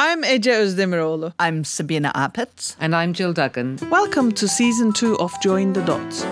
I'm Ece Özdemiroğlu. I'm Sabina Apitz. And I'm Jill Duggan. Welcome to season two of Join the Dots.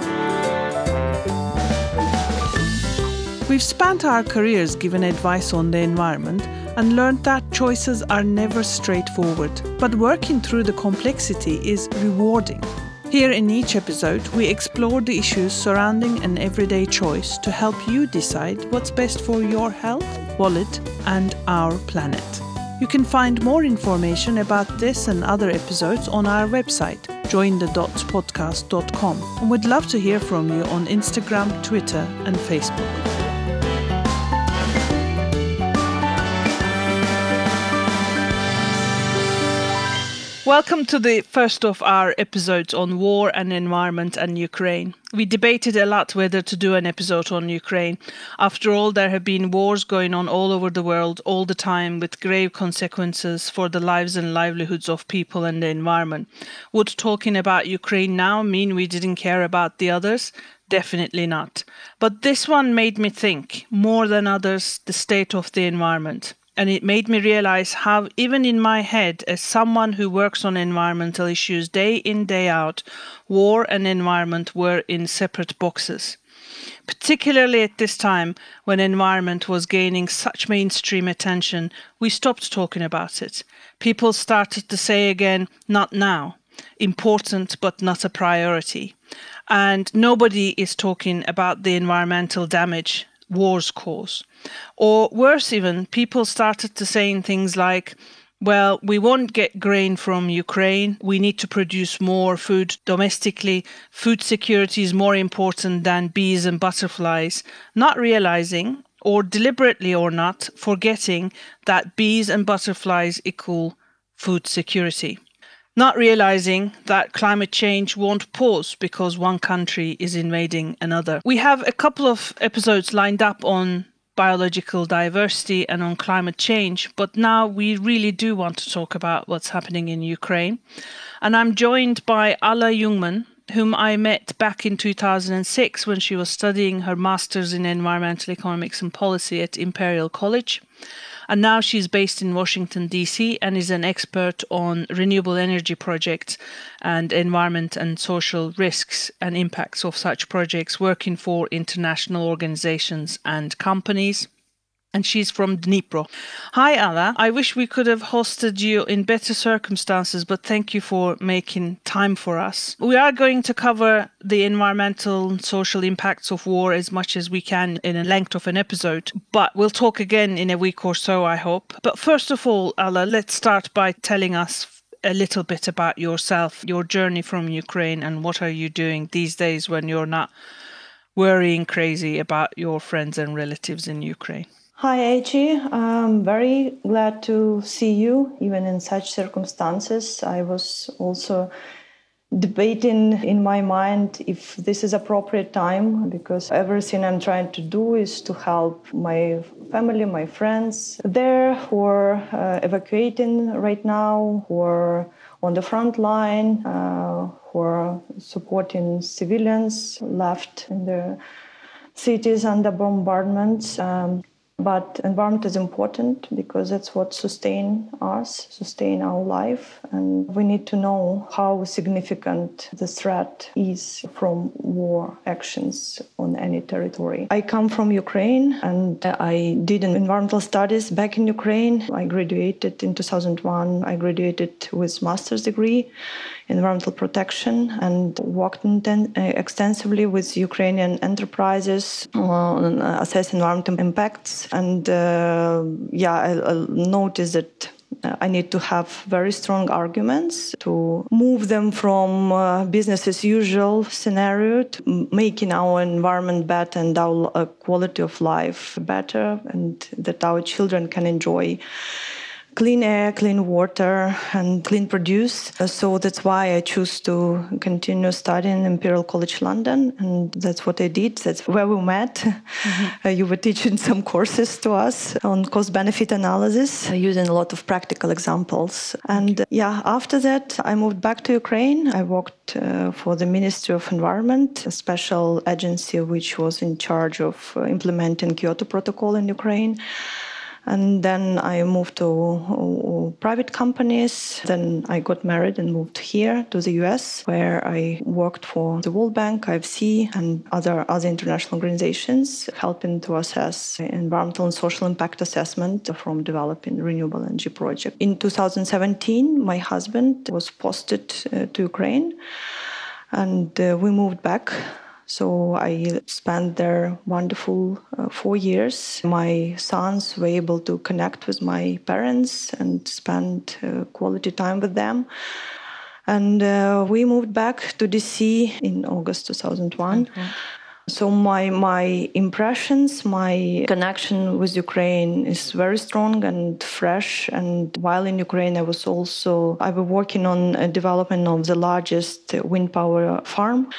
We've spent our careers giving advice on the environment and learned that choices are never straightforward, but working through the complexity is rewarding. Here in each episode, we explore the issues surrounding an everyday choice to help you decide what's best for your health, wallet, and our planet. You can find more information about this and other episodes on our website, jointhedotspodcast.com. And we'd love to hear from you on Instagram, Twitter, and Facebook. Welcome to the first of our episodes on war and environment and Ukraine. We debated a lot whether to do an episode on Ukraine. After all, there have been wars going on all over the world all the time with grave consequences for the lives and livelihoods of people and the environment. Would talking about Ukraine now mean we didn't care about the others? Definitely not. But this one made me think, more than others, the state of the environment and it made me realize how even in my head as someone who works on environmental issues day in day out war and environment were in separate boxes. Particularly at this time when environment was gaining such mainstream attention we stopped talking about it. People started to say again not now. Important but not a priority. And nobody is talking about the environmental damage wars cause. Or worse, even, people started to saying things like, well, we won't get grain from Ukraine. We need to produce more food domestically. Food security is more important than bees and butterflies, not realizing, or deliberately or not, forgetting that bees and butterflies equal food security not realizing that climate change won't pause because one country is invading another. We have a couple of episodes lined up on biological diversity and on climate change, but now we really do want to talk about what's happening in Ukraine. And I'm joined by Alla Jungman, whom I met back in 2006 when she was studying her master's in environmental economics and policy at Imperial College. And now she's based in Washington, D.C., and is an expert on renewable energy projects and environment and social risks and impacts of such projects, working for international organizations and companies and she's from Dnipro. Hi, Alla. I wish we could have hosted you in better circumstances, but thank you for making time for us. We are going to cover the environmental and social impacts of war as much as we can in a length of an episode, but we'll talk again in a week or so, I hope. But first of all, Alla, let's start by telling us a little bit about yourself, your journey from Ukraine, and what are you doing these days when you're not worrying crazy about your friends and relatives in Ukraine? Hi, Ece. I'm very glad to see you, even in such circumstances. I was also debating in my mind if this is appropriate time because everything I'm trying to do is to help my family, my friends there who are uh, evacuating right now, who are on the front line, uh, who are supporting civilians left in the cities under bombardments. Um, but environment is important because that's what sustain us sustain our life. And we need to know how significant the threat is from war actions on any territory. I come from ukraine and i did environmental studies back in ukraine. I graduated in 2001 i graduated with master's degree in environmental protection and worked uh, extensively with Ukrainian enterprises on uh, assess environmental impacts. And uh, yeah, I, I noticed that uh, I need to have very strong arguments to move them from uh, business as usual scenario to making our environment better and our uh, quality of life better, and that our children can enjoy clean air, clean water, and clean produce. Uh, so that's why I choose to continue studying Imperial College London, and that's what I did. That's where we met. Mm-hmm. Uh, you were teaching some courses to us on cost-benefit analysis, uh, using a lot of practical examples. And uh, yeah, after that, I moved back to Ukraine. I worked uh, for the Ministry of Environment, a special agency which was in charge of uh, implementing Kyoto Protocol in Ukraine. And then I moved to private companies. Then I got married and moved here to the US, where I worked for the World Bank, IFC, and other, other international organizations, helping to assess environmental and social impact assessment from developing renewable energy project. In 2017, my husband was posted uh, to Ukraine, and uh, we moved back so I spent there wonderful uh, four years. My sons were able to connect with my parents and spend uh, quality time with them. And uh, we moved back to DC in August 2001. Mm-hmm. So my my impressions, my connection with Ukraine is very strong and fresh. And while in Ukraine, I was also I was working on a development of the largest wind power farm.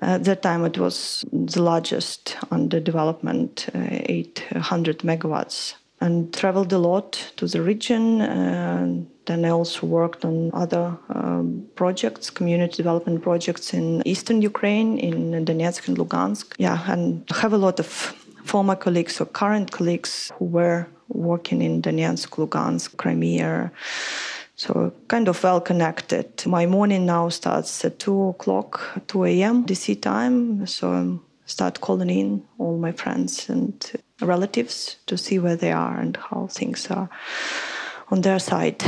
At that time, it was the largest under development, uh, 800 megawatts, and traveled a lot to the region. And then I also worked on other um, projects, community development projects in eastern Ukraine, in Donetsk and Lugansk. Yeah, and have a lot of former colleagues or current colleagues who were working in Donetsk, Lugansk, Crimea so kind of well connected. My morning now starts at 2 o'clock, 2 a.m. DC time. So I start calling in all my friends and relatives to see where they are and how things are on their side.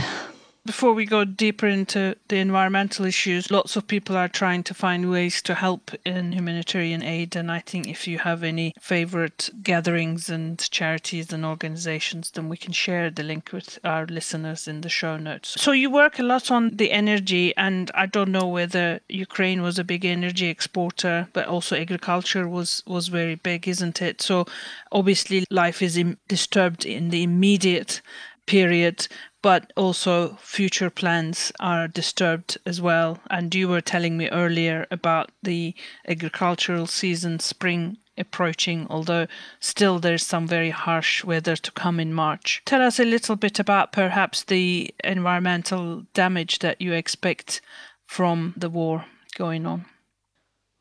Before we go deeper into the environmental issues, lots of people are trying to find ways to help in humanitarian aid. And I think if you have any favorite gatherings and charities and organizations, then we can share the link with our listeners in the show notes. So you work a lot on the energy, and I don't know whether Ukraine was a big energy exporter, but also agriculture was, was very big, isn't it? So obviously life is disturbed in the immediate period, but also future plans are disturbed as well. And you were telling me earlier about the agricultural season, spring approaching, although still there's some very harsh weather to come in March. Tell us a little bit about perhaps the environmental damage that you expect from the war going on.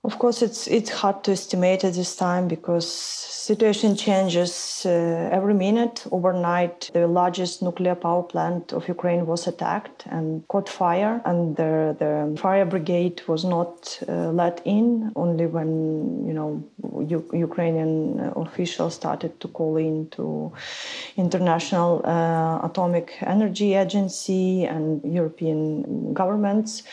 Of course, it's it's hard to estimate at this time because situation changes uh, every minute. Overnight, the largest nuclear power plant of Ukraine was attacked and caught fire, and the, the fire brigade was not uh, let in. Only when you know U- Ukrainian officials started to call in to international uh, atomic energy agency and European governments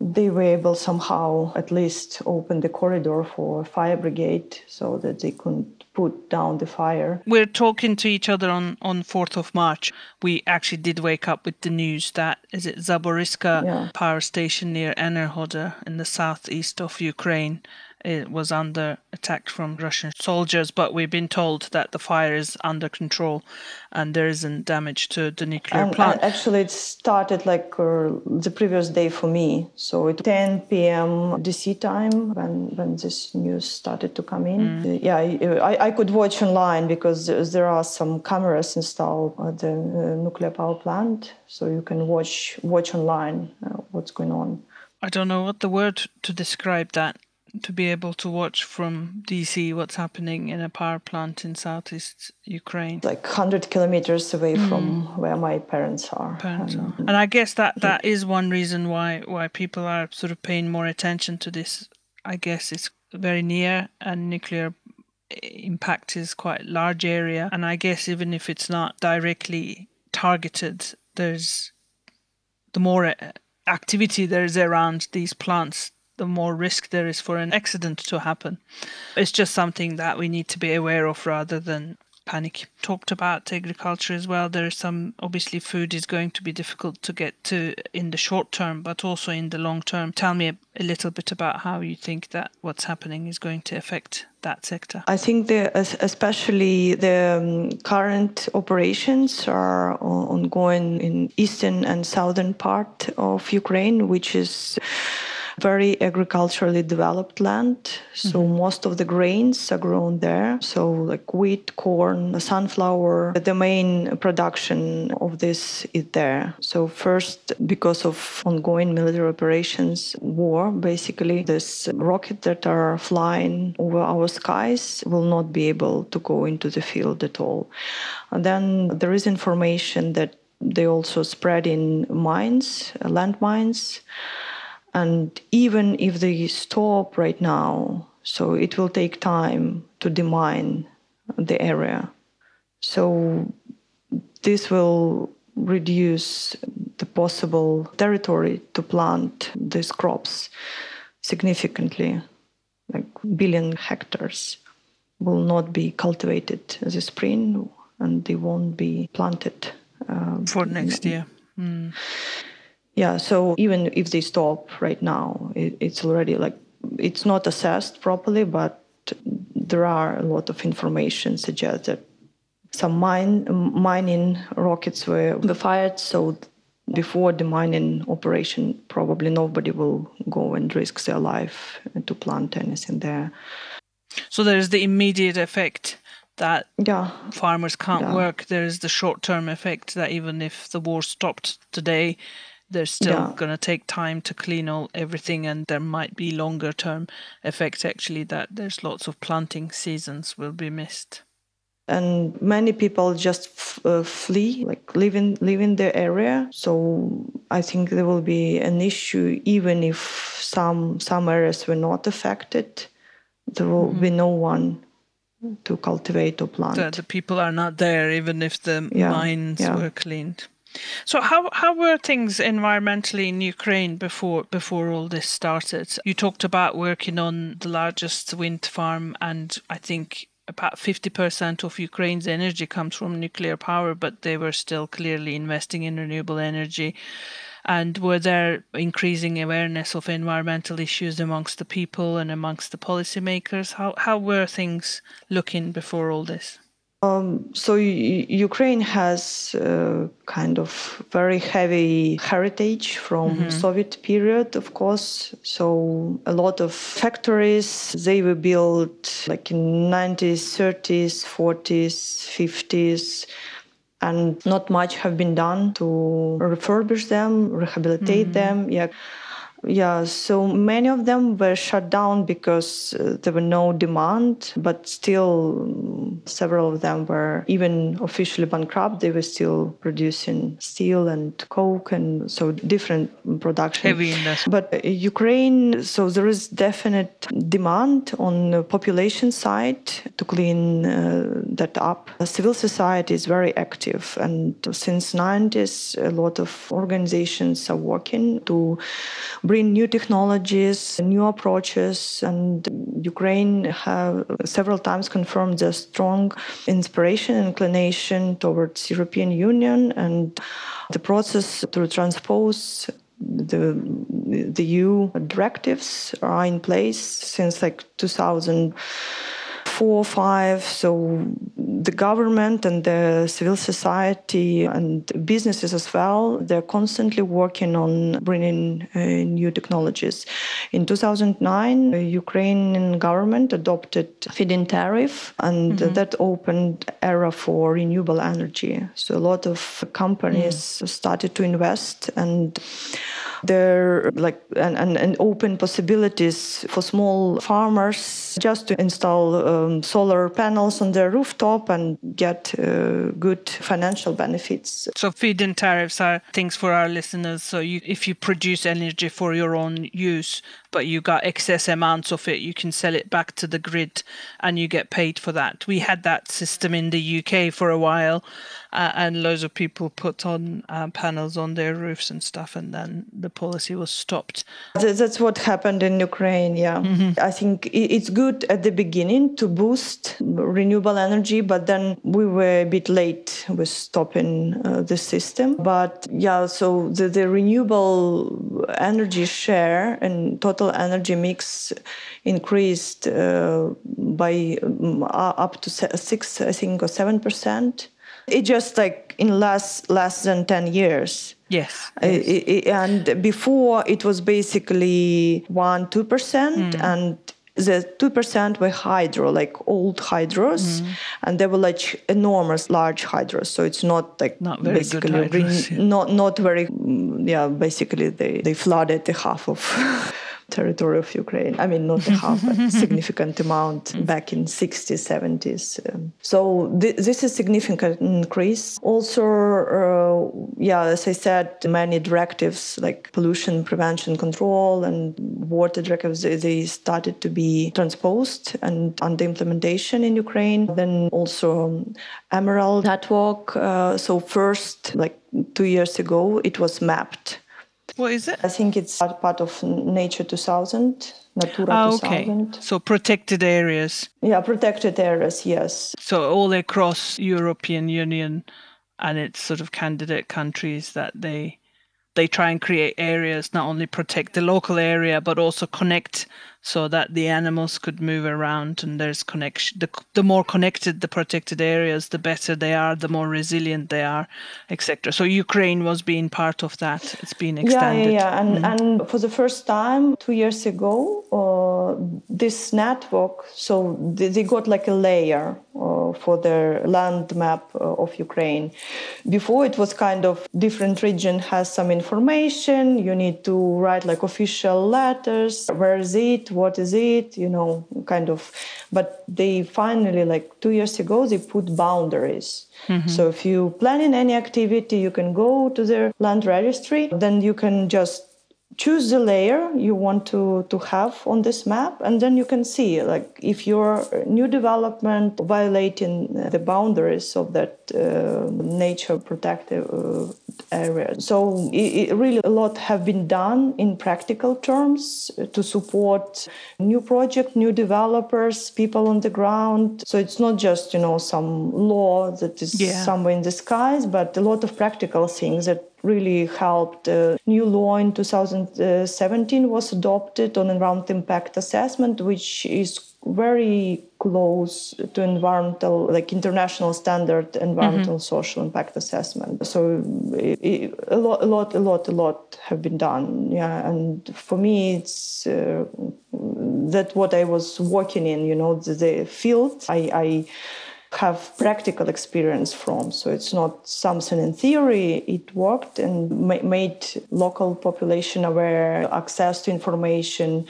they were able somehow at least open the corridor for fire brigade so that they couldn't put down the fire. We're talking to each other on, on 4th of March. We actually did wake up with the news that is it Zaporizhzhia yeah. power station near Enerhodar in the southeast of Ukraine it was under attack from Russian soldiers, but we've been told that the fire is under control and there isn't damage to the nuclear and, plant. And actually, it started like uh, the previous day for me. So at 10 p.m. DC time when, when this news started to come in. Mm. Yeah, I, I could watch online because there are some cameras installed at the uh, nuclear power plant. So you can watch watch online uh, what's going on. I don't know what the word to describe that to be able to watch from DC what's happening in a power plant in southeast Ukraine. Like 100 kilometers away mm. from where my parents are. Parents and, are. Um, and I guess that that is one reason why why people are sort of paying more attention to this. I guess it's very near and nuclear eh, impact is quite large area and I guess even if it's not directly targeted there's the more eh, activity there is around these plants the more risk there is for an accident to happen. It's just something that we need to be aware of rather than panic. Talked about agriculture as well. There's some obviously food is going to be difficult to get to in the short term, but also in the long term. Tell me a, a little bit about how you think that what's happening is going to affect that sector. I think the, especially the um, current operations are ongoing in eastern and southern part of Ukraine, which is very agriculturally developed land. So mm-hmm. most of the grains are grown there. So like wheat, corn, sunflower. The main production of this is there. So first, because of ongoing military operations, war, basically, this rocket that are flying over our skies will not be able to go into the field at all. And then there is information that they also spread in mines, land mines. And even if they stop right now, so it will take time to demine the area. So this will reduce the possible territory to plant these crops significantly, like billion hectares will not be cultivated this spring and they won't be planted um, for next year. Mm. Yeah, so even if they stop right now, it, it's already like it's not assessed properly, but there are a lot of information suggests that some mine mining rockets were, were fired. So before the mining operation, probably nobody will go and risk their life to plant anything there. So there's the immediate effect that yeah. farmers can't yeah. work. There's the short term effect that even if the war stopped today, they're still yeah. going to take time to clean all everything, and there might be longer term effects actually that there's lots of planting seasons will be missed. And many people just f- uh, flee, like leaving leaving the area. So I think there will be an issue even if some some areas were not affected. There will mm-hmm. be no one to cultivate or plant. The, the people are not there, even if the yeah, mines yeah. were cleaned. So how how were things environmentally in Ukraine before before all this started? You talked about working on the largest wind farm, and I think about 50% of Ukraine's energy comes from nuclear power, but they were still clearly investing in renewable energy. And were there increasing awareness of environmental issues amongst the people and amongst the policymakers? How, how were things looking before all this? Um, so Ukraine has uh, kind of very heavy heritage from mm-hmm. Soviet period, of course. So a lot of factories they were built like in 90s, 30s, 40s, 50s and not much have been done to refurbish them, rehabilitate mm-hmm. them. Yeah. Yeah, so many of them were shut down because uh, there were no demand, but still um, several of them were even officially bankrupt. They were still producing steel and coke and so different production. Heavy industry. But uh, Ukraine, so there is definite demand on the population side to clean uh, that up. The civil society is very active and since 90s a lot of organizations are working to bring new technologies, new approaches, and Ukraine have several times confirmed their strong inspiration and inclination towards European Union and the process to transpose the the EU directives are in place since like 2000 four or five. So the government and the civil society and businesses as well, they're constantly working on bringing uh, new technologies. In 2009, the Ukrainian government adopted feed-in tariff, and mm-hmm. that opened era for renewable energy. So a lot of companies mm. started to invest and there like and, and, open possibilities for small farmers just to install um, solar panels on their rooftop and get uh, good financial benefits. So feed-in tariffs are things for our listeners. So you, if you produce energy for your own use, but you got excess amounts of it, you can sell it back to the grid and you get paid for that. We had that system in the UK for a while, uh, and loads of people put on uh, panels on their roofs and stuff, and then the policy was stopped. That's what happened in Ukraine, yeah. Mm-hmm. I think it's good at the beginning to boost renewable energy, but then we were a bit late with stopping uh, the system. But yeah, so the, the renewable energy share and total total energy mix increased uh, by um, up to six, I think, or seven percent It just like in less less than ten years. Yes. I- I- I- and before it was basically one two percent Hmm. and the two percent were hydro like old hydros Hmm. and they were like enormous large hydros so it's not like Not very good basically hydros, yeah. not not very mm, yeah basically they they flooded the half of territory of Ukraine. I mean, not half, but significant amount back in 60s, 70s. Um, so th- this is significant increase. Also, uh, yeah, as I said, many directives like pollution prevention control and water directives, they, they started to be transposed and under implementation in Ukraine. Then also Emerald Network. Uh, so first, like two years ago, it was mapped. What is it? I think it's part of Nature 2000, Natura Ah, 2000. okay. So protected areas. Yeah, protected areas, yes. So all across European Union and its sort of candidate countries that they they try and create areas not only protect the local area but also connect so that the animals could move around and there's connection the, the more connected the protected areas the better they are the more resilient they are etc so ukraine was being part of that it's been extended yeah, yeah. And, and for the first time, two years ago, uh, this network, so they, they got like a layer uh, for their land map uh, of Ukraine. Before it was kind of different region has some information. You need to write like official letters. Where is it? What is it? You know, kind of. But they finally, like two years ago, they put boundaries. So if you plan in any activity, you can go to their land registry. Then you can just choose the layer you want to, to have on this map and then you can see like if your new development violating the boundaries of that uh, nature protective uh, area so it, it really a lot have been done in practical terms to support new project new developers people on the ground so it's not just you know some law that is Yeah. somewhere in the skies but a lot of practical things that really helped. Uh, new law in 2017 was adopted on environmental impact assessment, which is very close to environmental, like international standard environmental social impact assessment. So it, it, a lot, a lot, a lot, a lot have been done. Yeah, and for me, it's uh, that what I was working in. You know, the, the field. I. I have practical experience from. So it's not something in theory. It worked and ma- made local population aware, access to information,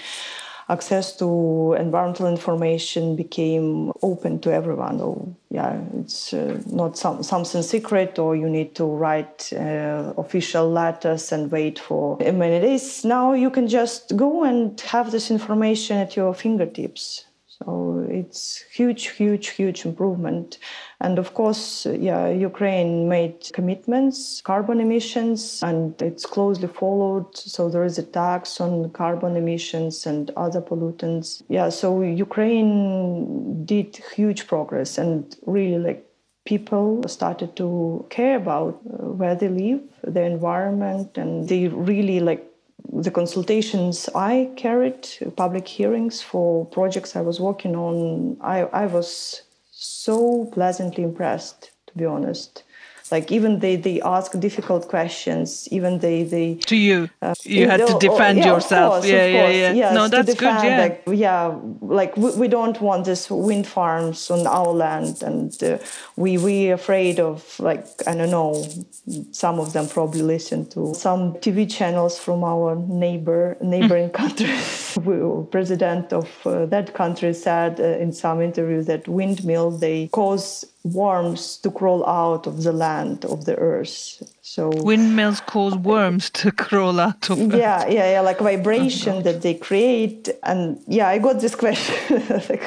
access to environmental information became open to everyone. Oh, yeah, it's uh, not some, something secret or you need to write uh, official letters and wait for many days. Now you can just go and have this information at your fingertips. So it's huge, huge, huge improvement. And of course, yeah, Ukraine made commitments, carbon emissions, and it's closely followed. So there is a tax on carbon emissions and other pollutants. Yeah, so Ukraine did huge progress and really like people started to care about uh, where they live, their environment, and they really like the consultations I carried, public hearings for projects I was working on, I, I was so pleasantly impressed, to be honest. Like even they, they ask difficult questions, even they they to you you had to Oh, oh, defend yeah, yourself course, yeah yeah course. yeah no that's defend, good yeah Like, yeah, like we, we don't want this wind farms on our land, and uh, we we afraid of like I don't know. Some of them probably listen to some TV channels from our neighbor neighboring countries. President of uh, that country said uh, in some interview that windmills they cause worms to crawl out of the land of the earth. So windmills cause worms to crawl out of yeah yeah yeah like vibration that they create. And yeah i got this question. Like,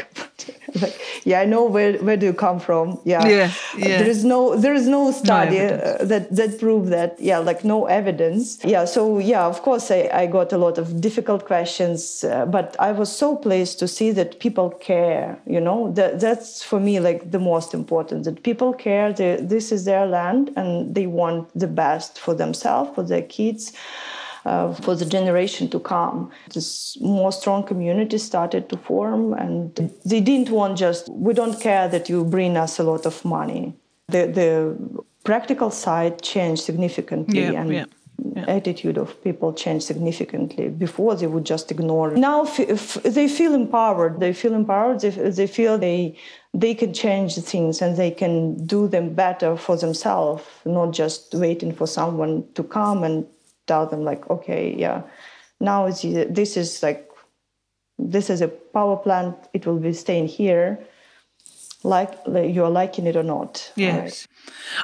like yeah i know where where do you come from? Yeah. Yeah, yeah. there is no there is no study uh, that that prove that. Yeah like no evidence. Yeah so yeah of course i, I got a lot of difficult questions uh, but i was so pleased to see that people care you know? That that's for me like the most important that people care they, this is their land and they want the best for themselves for their kids uh, for the generation to come. This more strong community started to form, and they didn't want just, we don't care that you bring us a lot of money. the the practical side changed significantly Yeah, and yeah, yeah. attitude of people changed significantly before they would just ignore now f- f- they feel empowered they feel empowered they, they feel they they can change things and they can do them better for themselves not just waiting for someone to come and tell them like okay yeah now this is like this is a power plant. It will be staying here like, you're liking it or not Yes.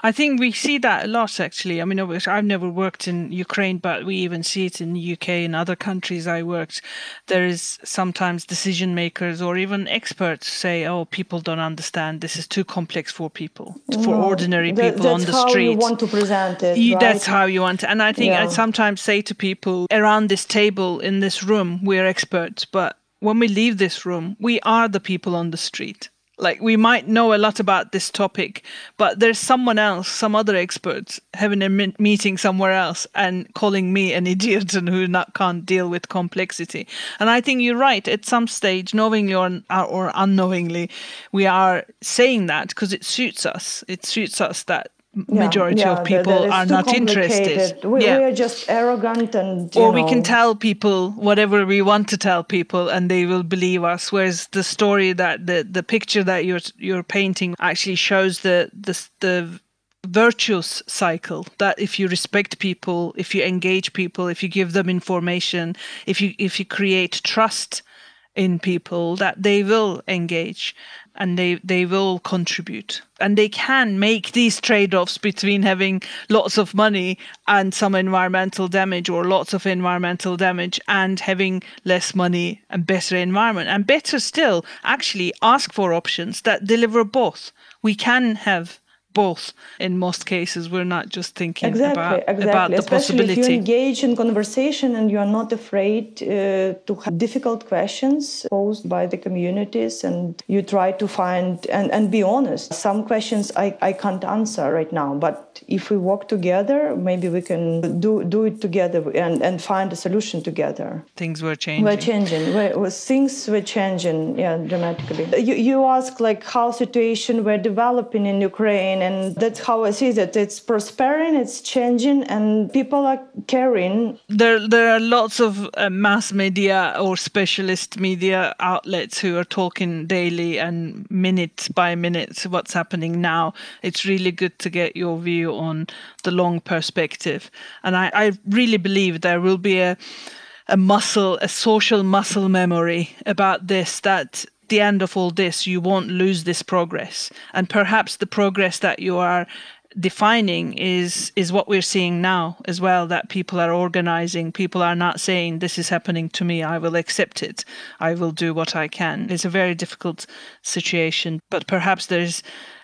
I think we see that a lot actually. I mean, I've never worked in Ukraine, but we even see it in the UK and other countries I worked. There is sometimes decision makers or even experts say, oh, people don't understand. This is too complex for people, for ordinary That- people on that's the how street. you want to present it You- right? That's how you want it. And I think I sometimes say to people around this table in this room, we're experts, but when we leave this room, we are the people on the street. Like we might know a lot about this topic, but there's someone else, some other experts having a meeting somewhere else and calling me an idiot and who not can't deal with complexity. And I think you're right. At some stage, knowingly or, uh, or unknowingly, we are saying that because it suits us. It suits us that majority yeah, of people that it's are not interested. We, yeah. we are just arrogant and or we can tell people whatever we want to tell people and they will believe us whereas the story that the the picture that you're you're painting actually shows the the the virtuous cycle that if you respect people if you engage people if you give them information if you if you create trust in people that they will engage and they they will contribute. And they can make these trade-offs between having lots of money and some environmental damage or lots of environmental damage and having less money and better environment. And better still actually ask for options that deliver both. We can have both in most cases we're not just thinking exactly about exactly about the especially if you engage in conversation and you are not afraid uh, to have difficult questions posed by the communities and you try to find and, and be honest. Some questions I, I can't answer right now but if we work together maybe we can do do it together and, and find a solution together. Things were changing. We're changing. We're, we're- things were changing, yeah, dramatically. You, you ask like how situation were developing in Ukraine, and that's how I see that it's prospering, it's changing, and people are caring. there there are lots of uh, mass media or specialist media outlets who are talking daily and minute by minute what's happening now it's really good to get your view on the long perspective and i, I really believe there will be a a muscle a social muscle memory about this that the end of all this you won't lose this progress. And perhaps the progress that you are defining is is what we're seeing now as well that people are organizing. People are not saying this is happening to me. I will accept it. I will do what i can. It's a very difficult situation. But perhaps there's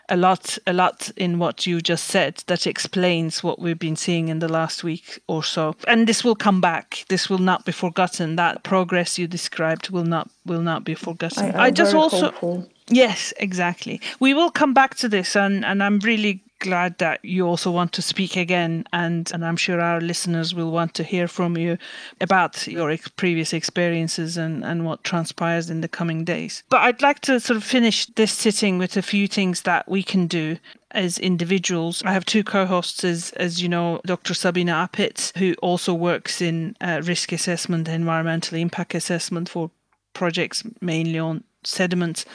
a lot a lot in what you just said that explains what we've been seeing in the last week or so and this will come back this will not be forgotten that progress you described will not will not be forgotten I, I'm just also hopeful. Yes, exactly. We will come back to this, and, and I'm really glad that you also want to speak again, and, and I'm sure our listeners will want to hear from you about your ex- previous experiences and, and what transpires in the coming days. But I'd like to sort of finish this sitting with a few things that we can do as individuals. I have two co-hosts, as, as you know, Dr. Sabina Apitz, who also works in uh, risk assessment, environmental impact assessment for projects mainly on sediments,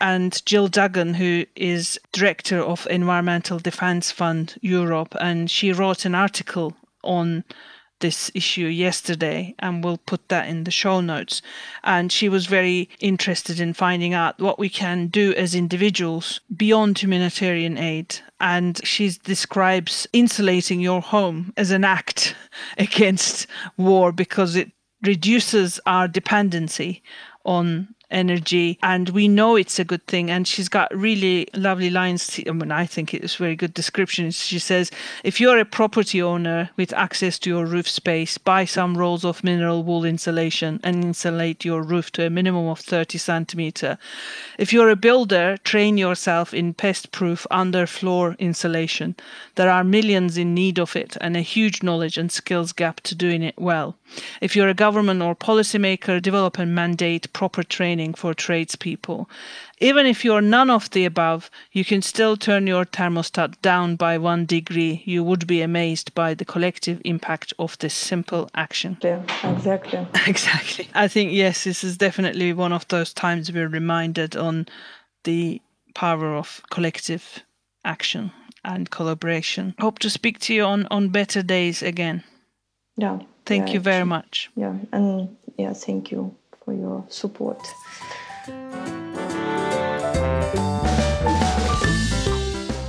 and Jill Duggan, who is director of Environmental Defence Fund Europe, and she wrote an article on this issue yesterday and we'll put that in the show notes. And she was very interested in finding out what we can do as individuals beyond humanitarian aid. And she describes insulating your home as an act against war because it reduces our dependency on energy and we know it's a good thing. And she's got really lovely lines. I mean i think it's very good description. She says if you're a property owner with access to your roof space buy some rolls of mineral wool insulation and insulate your roof to a minimum of 30 centimeter. If you're a builder train yourself in pest proof underfloor insulation. There are millions in need of it and a huge knowledge and skills gap to doing it well if you're a government or policymaker develop and mandate proper training for tradespeople. Even if you're none of the above, you can still turn your thermostat down by one degree. You would be amazed by the collective impact of this simple action. Yeah, exactly. exactly. I think, yes, this is definitely one of those times we're reminded on the power of collective action and collaboration. Hope to speak to you on, on better days again. Yeah. Thank yeah, you very much. Yeah, and yeah, thank you for your support.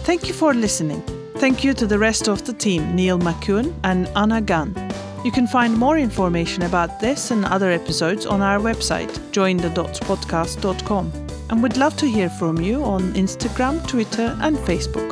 Thank you for listening. Thank you to the rest of the team, Neil McCune and Anna Gunn. You can find more information about this and other episodes on our website, jointhedotspodcast.com. And we'd love to hear from you on Instagram, Twitter, and Facebook.